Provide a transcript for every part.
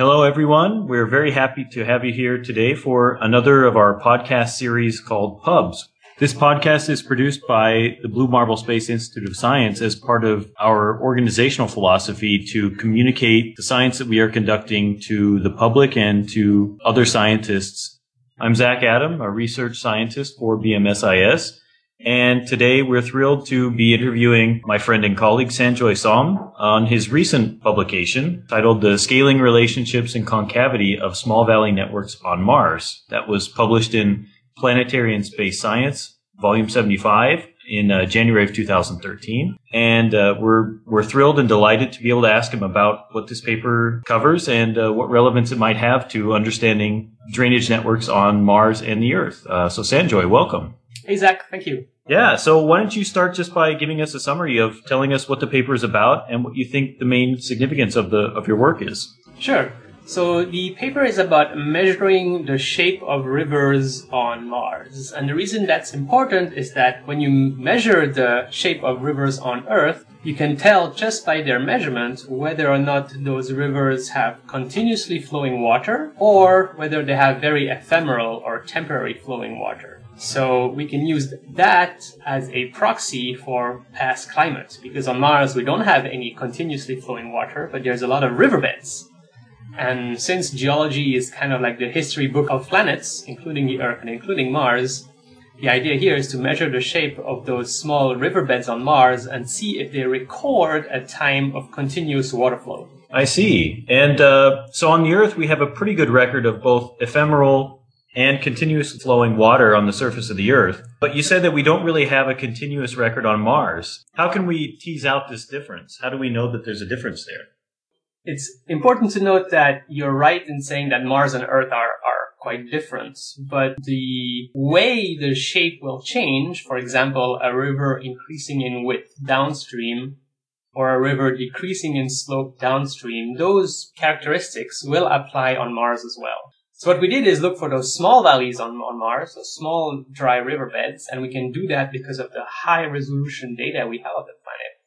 Hello, everyone. We're very happy to have you here today for another of our podcast series called Pubs. This podcast is produced by the Blue Marble Space Institute of Science as part of our organizational philosophy to communicate the science that we are conducting to the public and to other scientists. I'm Zach Adam, a research scientist for BMSIS. And today we're thrilled to be interviewing my friend and colleague Sanjoy Som on his recent publication titled The Scaling Relationships and Concavity of Small Valley Networks on Mars. That was published in Planetary and Space Science, Volume 75 in uh, January of 2013. And uh, we're, we're thrilled and delighted to be able to ask him about what this paper covers and uh, what relevance it might have to understanding drainage networks on Mars and the Earth. Uh, so Sanjoy, welcome. Hey, Zach. Thank you. Yeah. So why don't you start just by giving us a summary of telling us what the paper is about and what you think the main significance of the of your work is? Sure. So the paper is about measuring the shape of rivers on Mars. And the reason that's important is that when you measure the shape of rivers on Earth, you can tell just by their measurement whether or not those rivers have continuously flowing water or whether they have very ephemeral or temporary flowing water. So we can use that as a proxy for past climate because on Mars we don't have any continuously flowing water, but there's a lot of riverbeds. And since geology is kind of like the history book of planets, including the Earth and including Mars, the idea here is to measure the shape of those small riverbeds on Mars and see if they record a time of continuous water flow. I see. And uh, so on the Earth, we have a pretty good record of both ephemeral and continuous flowing water on the surface of the Earth. But you said that we don't really have a continuous record on Mars. How can we tease out this difference? How do we know that there's a difference there? It's important to note that you're right in saying that Mars and Earth are, are quite different, but the way the shape will change, for example, a river increasing in width downstream or a river decreasing in slope downstream, those characteristics will apply on Mars as well. So what we did is look for those small valleys on, on Mars, those small dry riverbeds, and we can do that because of the high resolution data we have of the planet.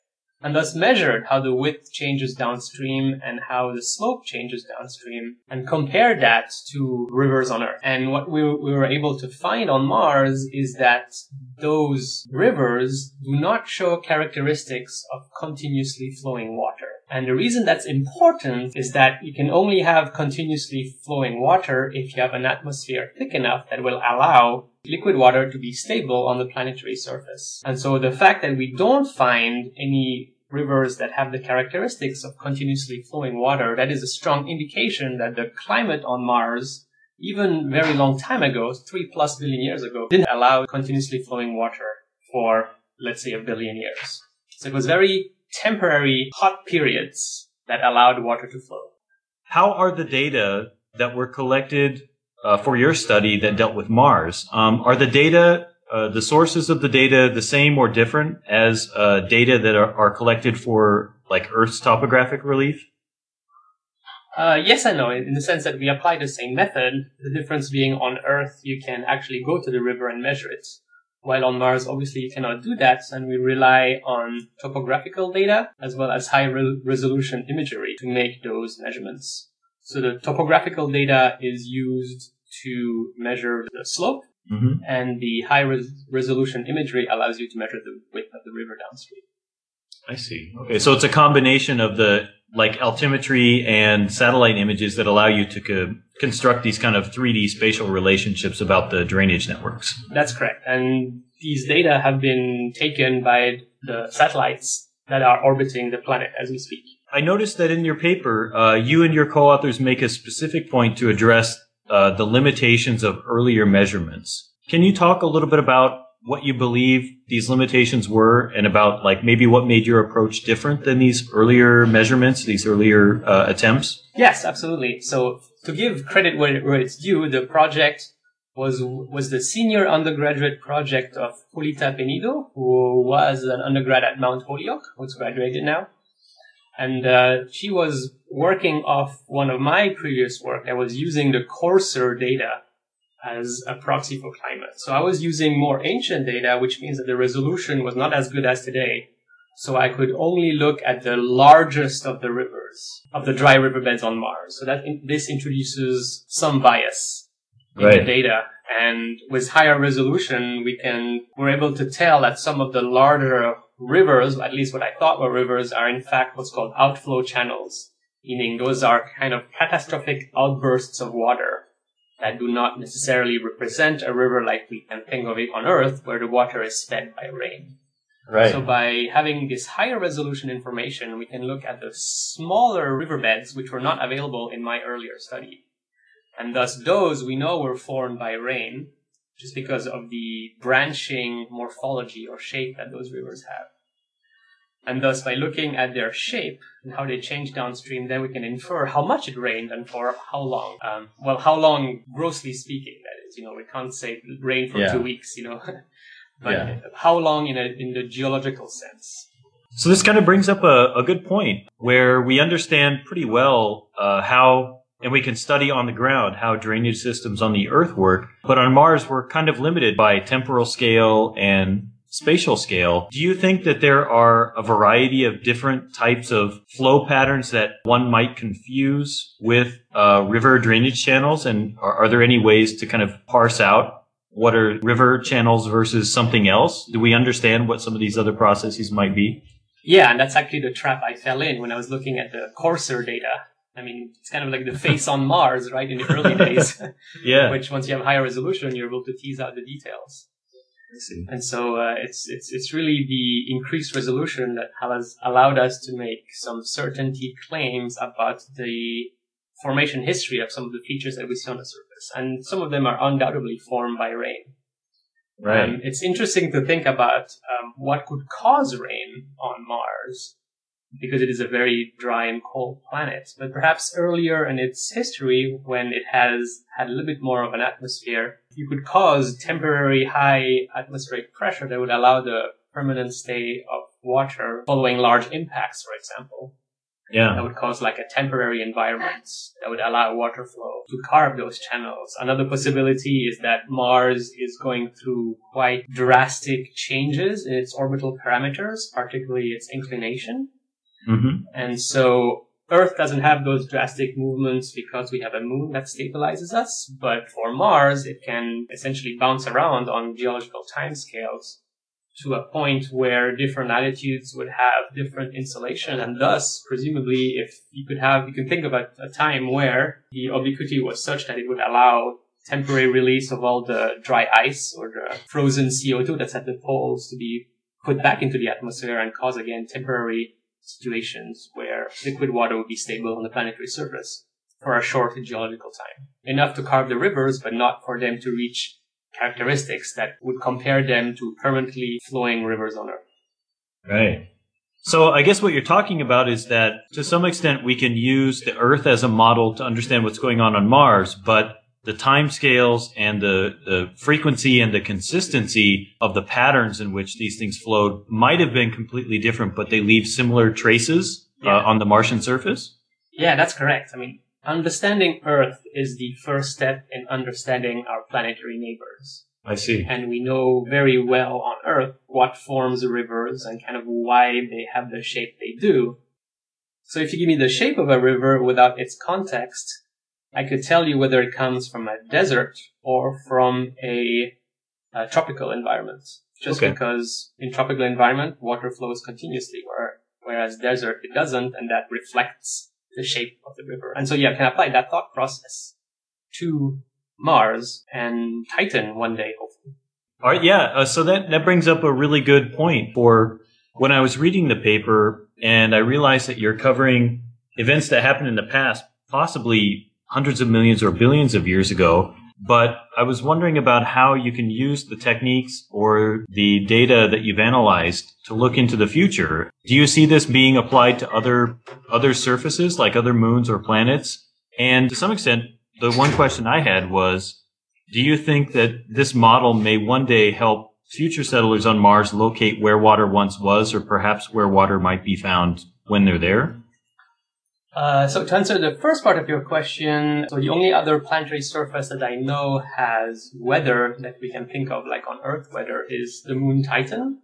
And thus measured how the width changes downstream and how the slope changes downstream and compare that to rivers on Earth. And what we, we were able to find on Mars is that those rivers do not show characteristics of continuously flowing water. And the reason that's important is that you can only have continuously flowing water if you have an atmosphere thick enough that will allow liquid water to be stable on the planetary surface. And so the fact that we don't find any rivers that have the characteristics of continuously flowing water, that is a strong indication that the climate on Mars, even very long time ago, three plus billion years ago, didn't allow continuously flowing water for, let's say, a billion years. So it was very temporary hot periods that allowed water to flow. How are the data that were collected uh, for your study that dealt with Mars? Um, are the data, uh, the sources of the data, the same or different as uh, data that are, are, collected for like Earth's topographic relief? Uh, yes and no, in the sense that we apply the same method. The difference being on Earth, you can actually go to the river and measure it. While on Mars, obviously you cannot do that, and we rely on topographical data as well as high re- resolution imagery to make those measurements. So the topographical data is used to measure the slope, mm-hmm. and the high res- resolution imagery allows you to measure the width of the river downstream. I see. Okay, so it's a combination of the like altimetry and satellite images that allow you to co- construct these kind of 3D spatial relationships about the drainage networks. That's correct. And these data have been taken by the satellites that are orbiting the planet as we speak. I noticed that in your paper, uh, you and your co-authors make a specific point to address uh, the limitations of earlier measurements. Can you talk a little bit about what you believe these limitations were and about like maybe what made your approach different than these earlier measurements, these earlier uh, attempts? Yes, absolutely. So to give credit where, where it's due, the project was was the senior undergraduate project of Julita Penido, who was an undergrad at Mount Holyoke, who's graduated now. And uh, she was working off one of my previous work that was using the coarser data as a proxy for climate. So I was using more ancient data, which means that the resolution was not as good as today. So I could only look at the largest of the rivers, of the dry riverbeds on Mars. So that in, this introduces some bias in Right. the data. And with higher resolution, we can, we're able to tell that some of the larger rivers, at least what I thought were rivers, are in fact what's called outflow channels, meaning those are kind of catastrophic outbursts of water that do not necessarily represent a river like we can think of it on Earth, where the water is fed by rain. Right. So by having this higher resolution information, we can look at the smaller riverbeds, which were not available in my earlier study. And thus those we know were formed by rain, just because of the branching morphology or shape that those rivers have. And thus by looking at their shape and how they change downstream, then we can infer how much it rained and for how long. Um, well, how long, grossly speaking, that is. You know, we can't say it rained for Yeah. two weeks, you know. but Yeah. how long in a, in the geological sense? So this kind of brings up a, a good point where we understand pretty well uh, how, and we can study on the ground how drainage systems on the Earth work. But on Mars, we're kind of limited by temporal scale and spatial scale. Do you think that there are a variety of different types of flow patterns that one might confuse with uh, river drainage channels? And are, are there any ways to kind of parse out what are river channels versus something else? Do we understand what some of these other processes might be? Yeah, and that's actually the trap I fell in when I was looking at the coarser data. I mean, it's kind of like the face on Mars, right, in the early days, Yeah. which once you have higher resolution, you're able to tease out the details. I see. And so uh, it's it's it's really the increased resolution that has allowed us to make some certainty claims about the formation history of some of the features that we see on the surface, and some of them are undoubtedly formed by rain. Right. Um, it's interesting to think about um, what could cause rain on Mars because it is a very dry and cold planet. But perhaps earlier in its history, when it has had a little bit more of an atmosphere, you could cause temporary high atmospheric pressure that would allow the permanent stay of water following large impacts, for example yeah. that would cause like a temporary environment that would allow water flow to carve those channels. Another possibility is that Mars is going through quite drastic changes in its orbital parameters, particularly its inclination. Hmm And so Earth doesn't have those drastic movements because we have a moon that stabilizes us, but for Mars, it can essentially bounce around on geological timescales to a point where different latitudes would have different insolation and thus presumably if you could have you can think of a, a time where the obliquity was such that it would allow temporary release of all the dry ice or the frozen CO2 that's at the poles to be put back into the atmosphere and cause again temporary situations where liquid water would be stable on the planetary surface for a short geological time. Enough to carve the rivers, but not for them to reach characteristics that would compare them to permanently flowing rivers on Earth. Right. So I guess what you're talking about is that to some extent we can use the Earth as a model to understand what's going on on Mars, but the time scales and the, the frequency and the consistency of the patterns in which these things flowed might have been completely different, but they leave similar traces Yeah. uh, on the Martian surface. Yeah, that's correct. I mean, understanding Earth is the first step in understanding our planetary neighbors. I see. And we know very well on Earth what forms rivers and kind of why they have the shape they do. So if you give me the shape of a river without its context, I could tell you whether it comes from a desert or from a, a tropical environment. Just Okay. because in tropical environment, water flows continuously, where, whereas desert, it doesn't, and that reflects the shape of the river. And so yeah, I can apply that thought process to Mars and Titan one day, hopefully. All right, yeah. Uh, so that that brings up a really good point for when I was reading the paper and I realized that you're covering events that happened in the past, possibly hundreds of millions or billions of years ago. But I was wondering about how you can use the techniques or the data that you've analyzed to look into the future. Do you see this being applied to other other surfaces like other moons or planets? And to some extent, the one question I had was do you think that this model may one day help future settlers on Mars locate where water once was or perhaps where water might be found when they're there? Uh, so to answer the first part of your question, so the only other planetary surface that I know has weather that we can think of, like on Earth weather, is the moon Titan.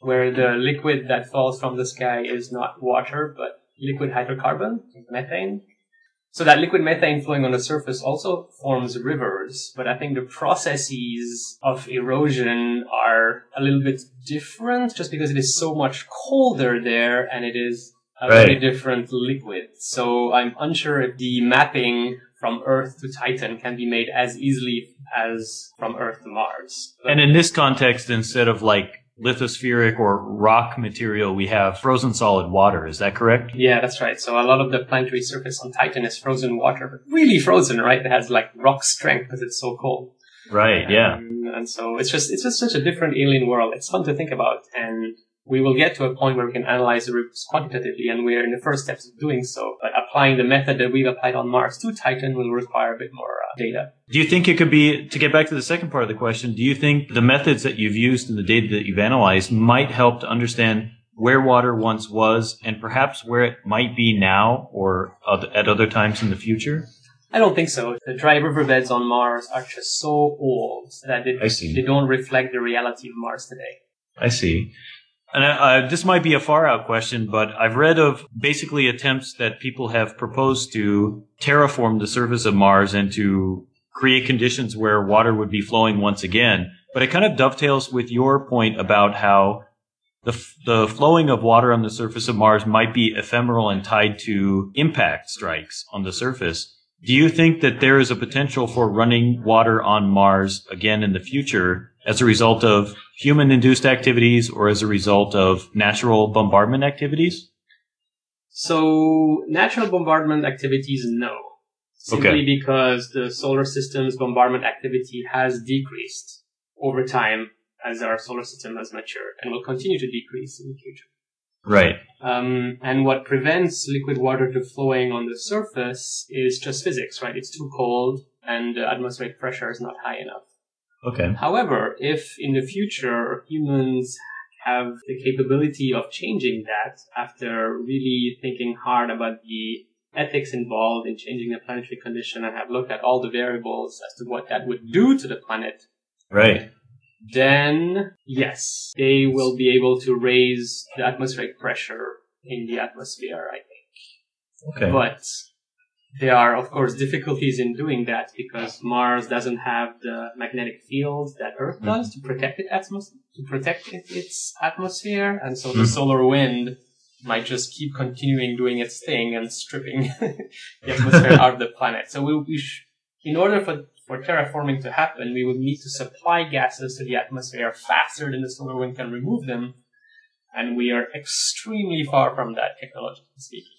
where the liquid that falls from the sky is not water, but liquid hydrocarbon, methane. So that liquid methane flowing on the surface also forms rivers, but I think the processes of erosion are a little bit different just because it is so much colder there and it is a right. very different liquid. So I'm unsure if the mapping from Earth to Titan can be made as easily as from Earth to Mars. But and in this context, instead of like lithospheric or rock material, we have frozen solid water. Is that correct? Yeah, that's right. So a lot of the planetary surface on Titan is frozen water, but really frozen, right? It has like rock strength because it's so cold. Right. Yeah. Um, and so it's just it's just such a different alien world. It's fun to think about, and we will get to a point where we can analyze the rivers quantitatively, and we're in the first steps of doing so. But applying the method that we've applied on Mars to Titan will require a bit more uh, data. Do you think it could be, to get back to the second part of the question, do you think the methods that you've used and the data that you've analyzed might help to understand where water once was and perhaps where it might be now or at other times in the future? I don't think so. The dry riverbeds on Mars are just so old that they, they don't reflect the reality of Mars today. I see. And uh, this might be a far out question, but I've read of basically attempts that people have proposed to terraform the surface of Mars and to create conditions where water would be flowing once again. But it kind of dovetails with your point about how the, the flowing of water on the surface of Mars might be ephemeral and tied to impact strikes on the surface. Do you think that there is a potential for running water on Mars again in the future as a result of human induced activities or as a result of natural bombardment activities? So, natural bombardment activities, no. Simply okay. because the solar system's bombardment activity has decreased over time as our solar system has matured and will continue to decrease in the future. Right. Um, and what prevents liquid water to flowing on the surface is just physics, right? It's too cold and the atmospheric pressure is not high enough. Okay. However, if in the future humans have the capability of changing that after really thinking hard about the ethics involved in changing the planetary condition and have looked at all the variables as to what that would do to the planet. Right. Then, yes, they will be able to raise the atmospheric pressure in the atmosphere, I think. Okay. But there are, of course, difficulties in doing that because Mars doesn't have the magnetic field that Earth mm-hmm. does mm-hmm. to protect it atmos- to protect it, its atmosphere, and so mm-hmm. the solar wind might just keep continuing doing its thing and stripping the atmosphere out of the planet. So we, we sh- in order for for terraforming to happen, we would need to supply gases to the atmosphere faster than the solar wind can remove them, and we are extremely far from that technologically speaking.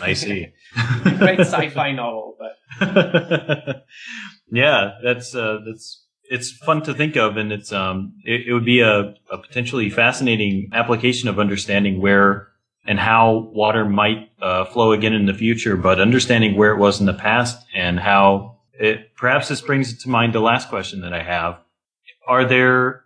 I see. Great sci-fi novel, but yeah, that's uh, that's it's fun to think of, and it's um it, it would be a, a potentially fascinating application of understanding where and how water might uh, flow again in the future, but understanding where it was in the past and how it perhaps this brings to mind the last question that I have. Are there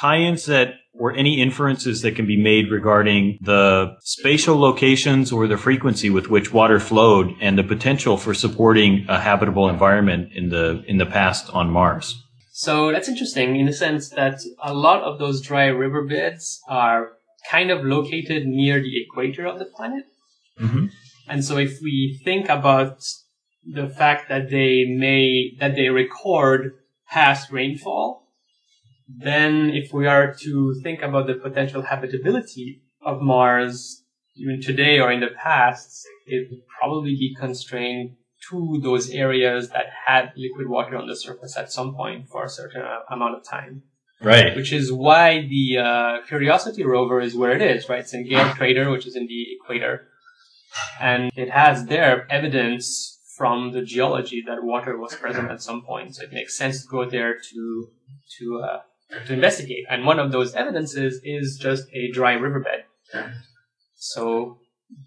tie-ins that or any inferences that can be made regarding the spatial locations or the frequency with which water flowed and the potential for supporting a habitable environment in the in the past on Mars. So that's interesting in the sense that a lot of those dry riverbeds are kind of located near the equator of the planet. Mm-hmm. And so if we think about the fact that they may that they record past rainfall then if we are to think about the potential habitability of Mars, even today or in the past, it would probably be constrained to those areas that had liquid water on the surface at some point for a certain amount of time. Right. Which is why the uh, Curiosity rover is where it is, right? It's in Gale Crater, which is in the equator. And it has there evidence from the geology that water was present at some point. So it makes sense to go there to, to, uh, to investigate. And one of those evidences is just a dry riverbed. So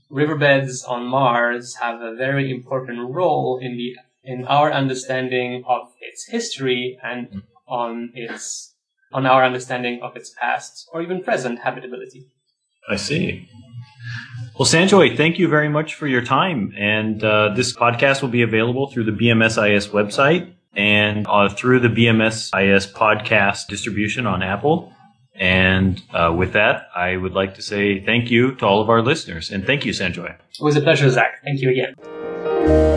riverbeds on Mars have a very important role in the in our understanding of its history and on its on our understanding of its past or even present habitability. I see. Well, Sanjoy, thank you very much for your time. And uh, this podcast will be available through the BMSIS website and uh, through the BMSIS podcast distribution on Apple. And uh, with that, I would like to say thank you to all of our listeners. And thank you, Sanjoy. It was a pleasure, Zach. Thank you again.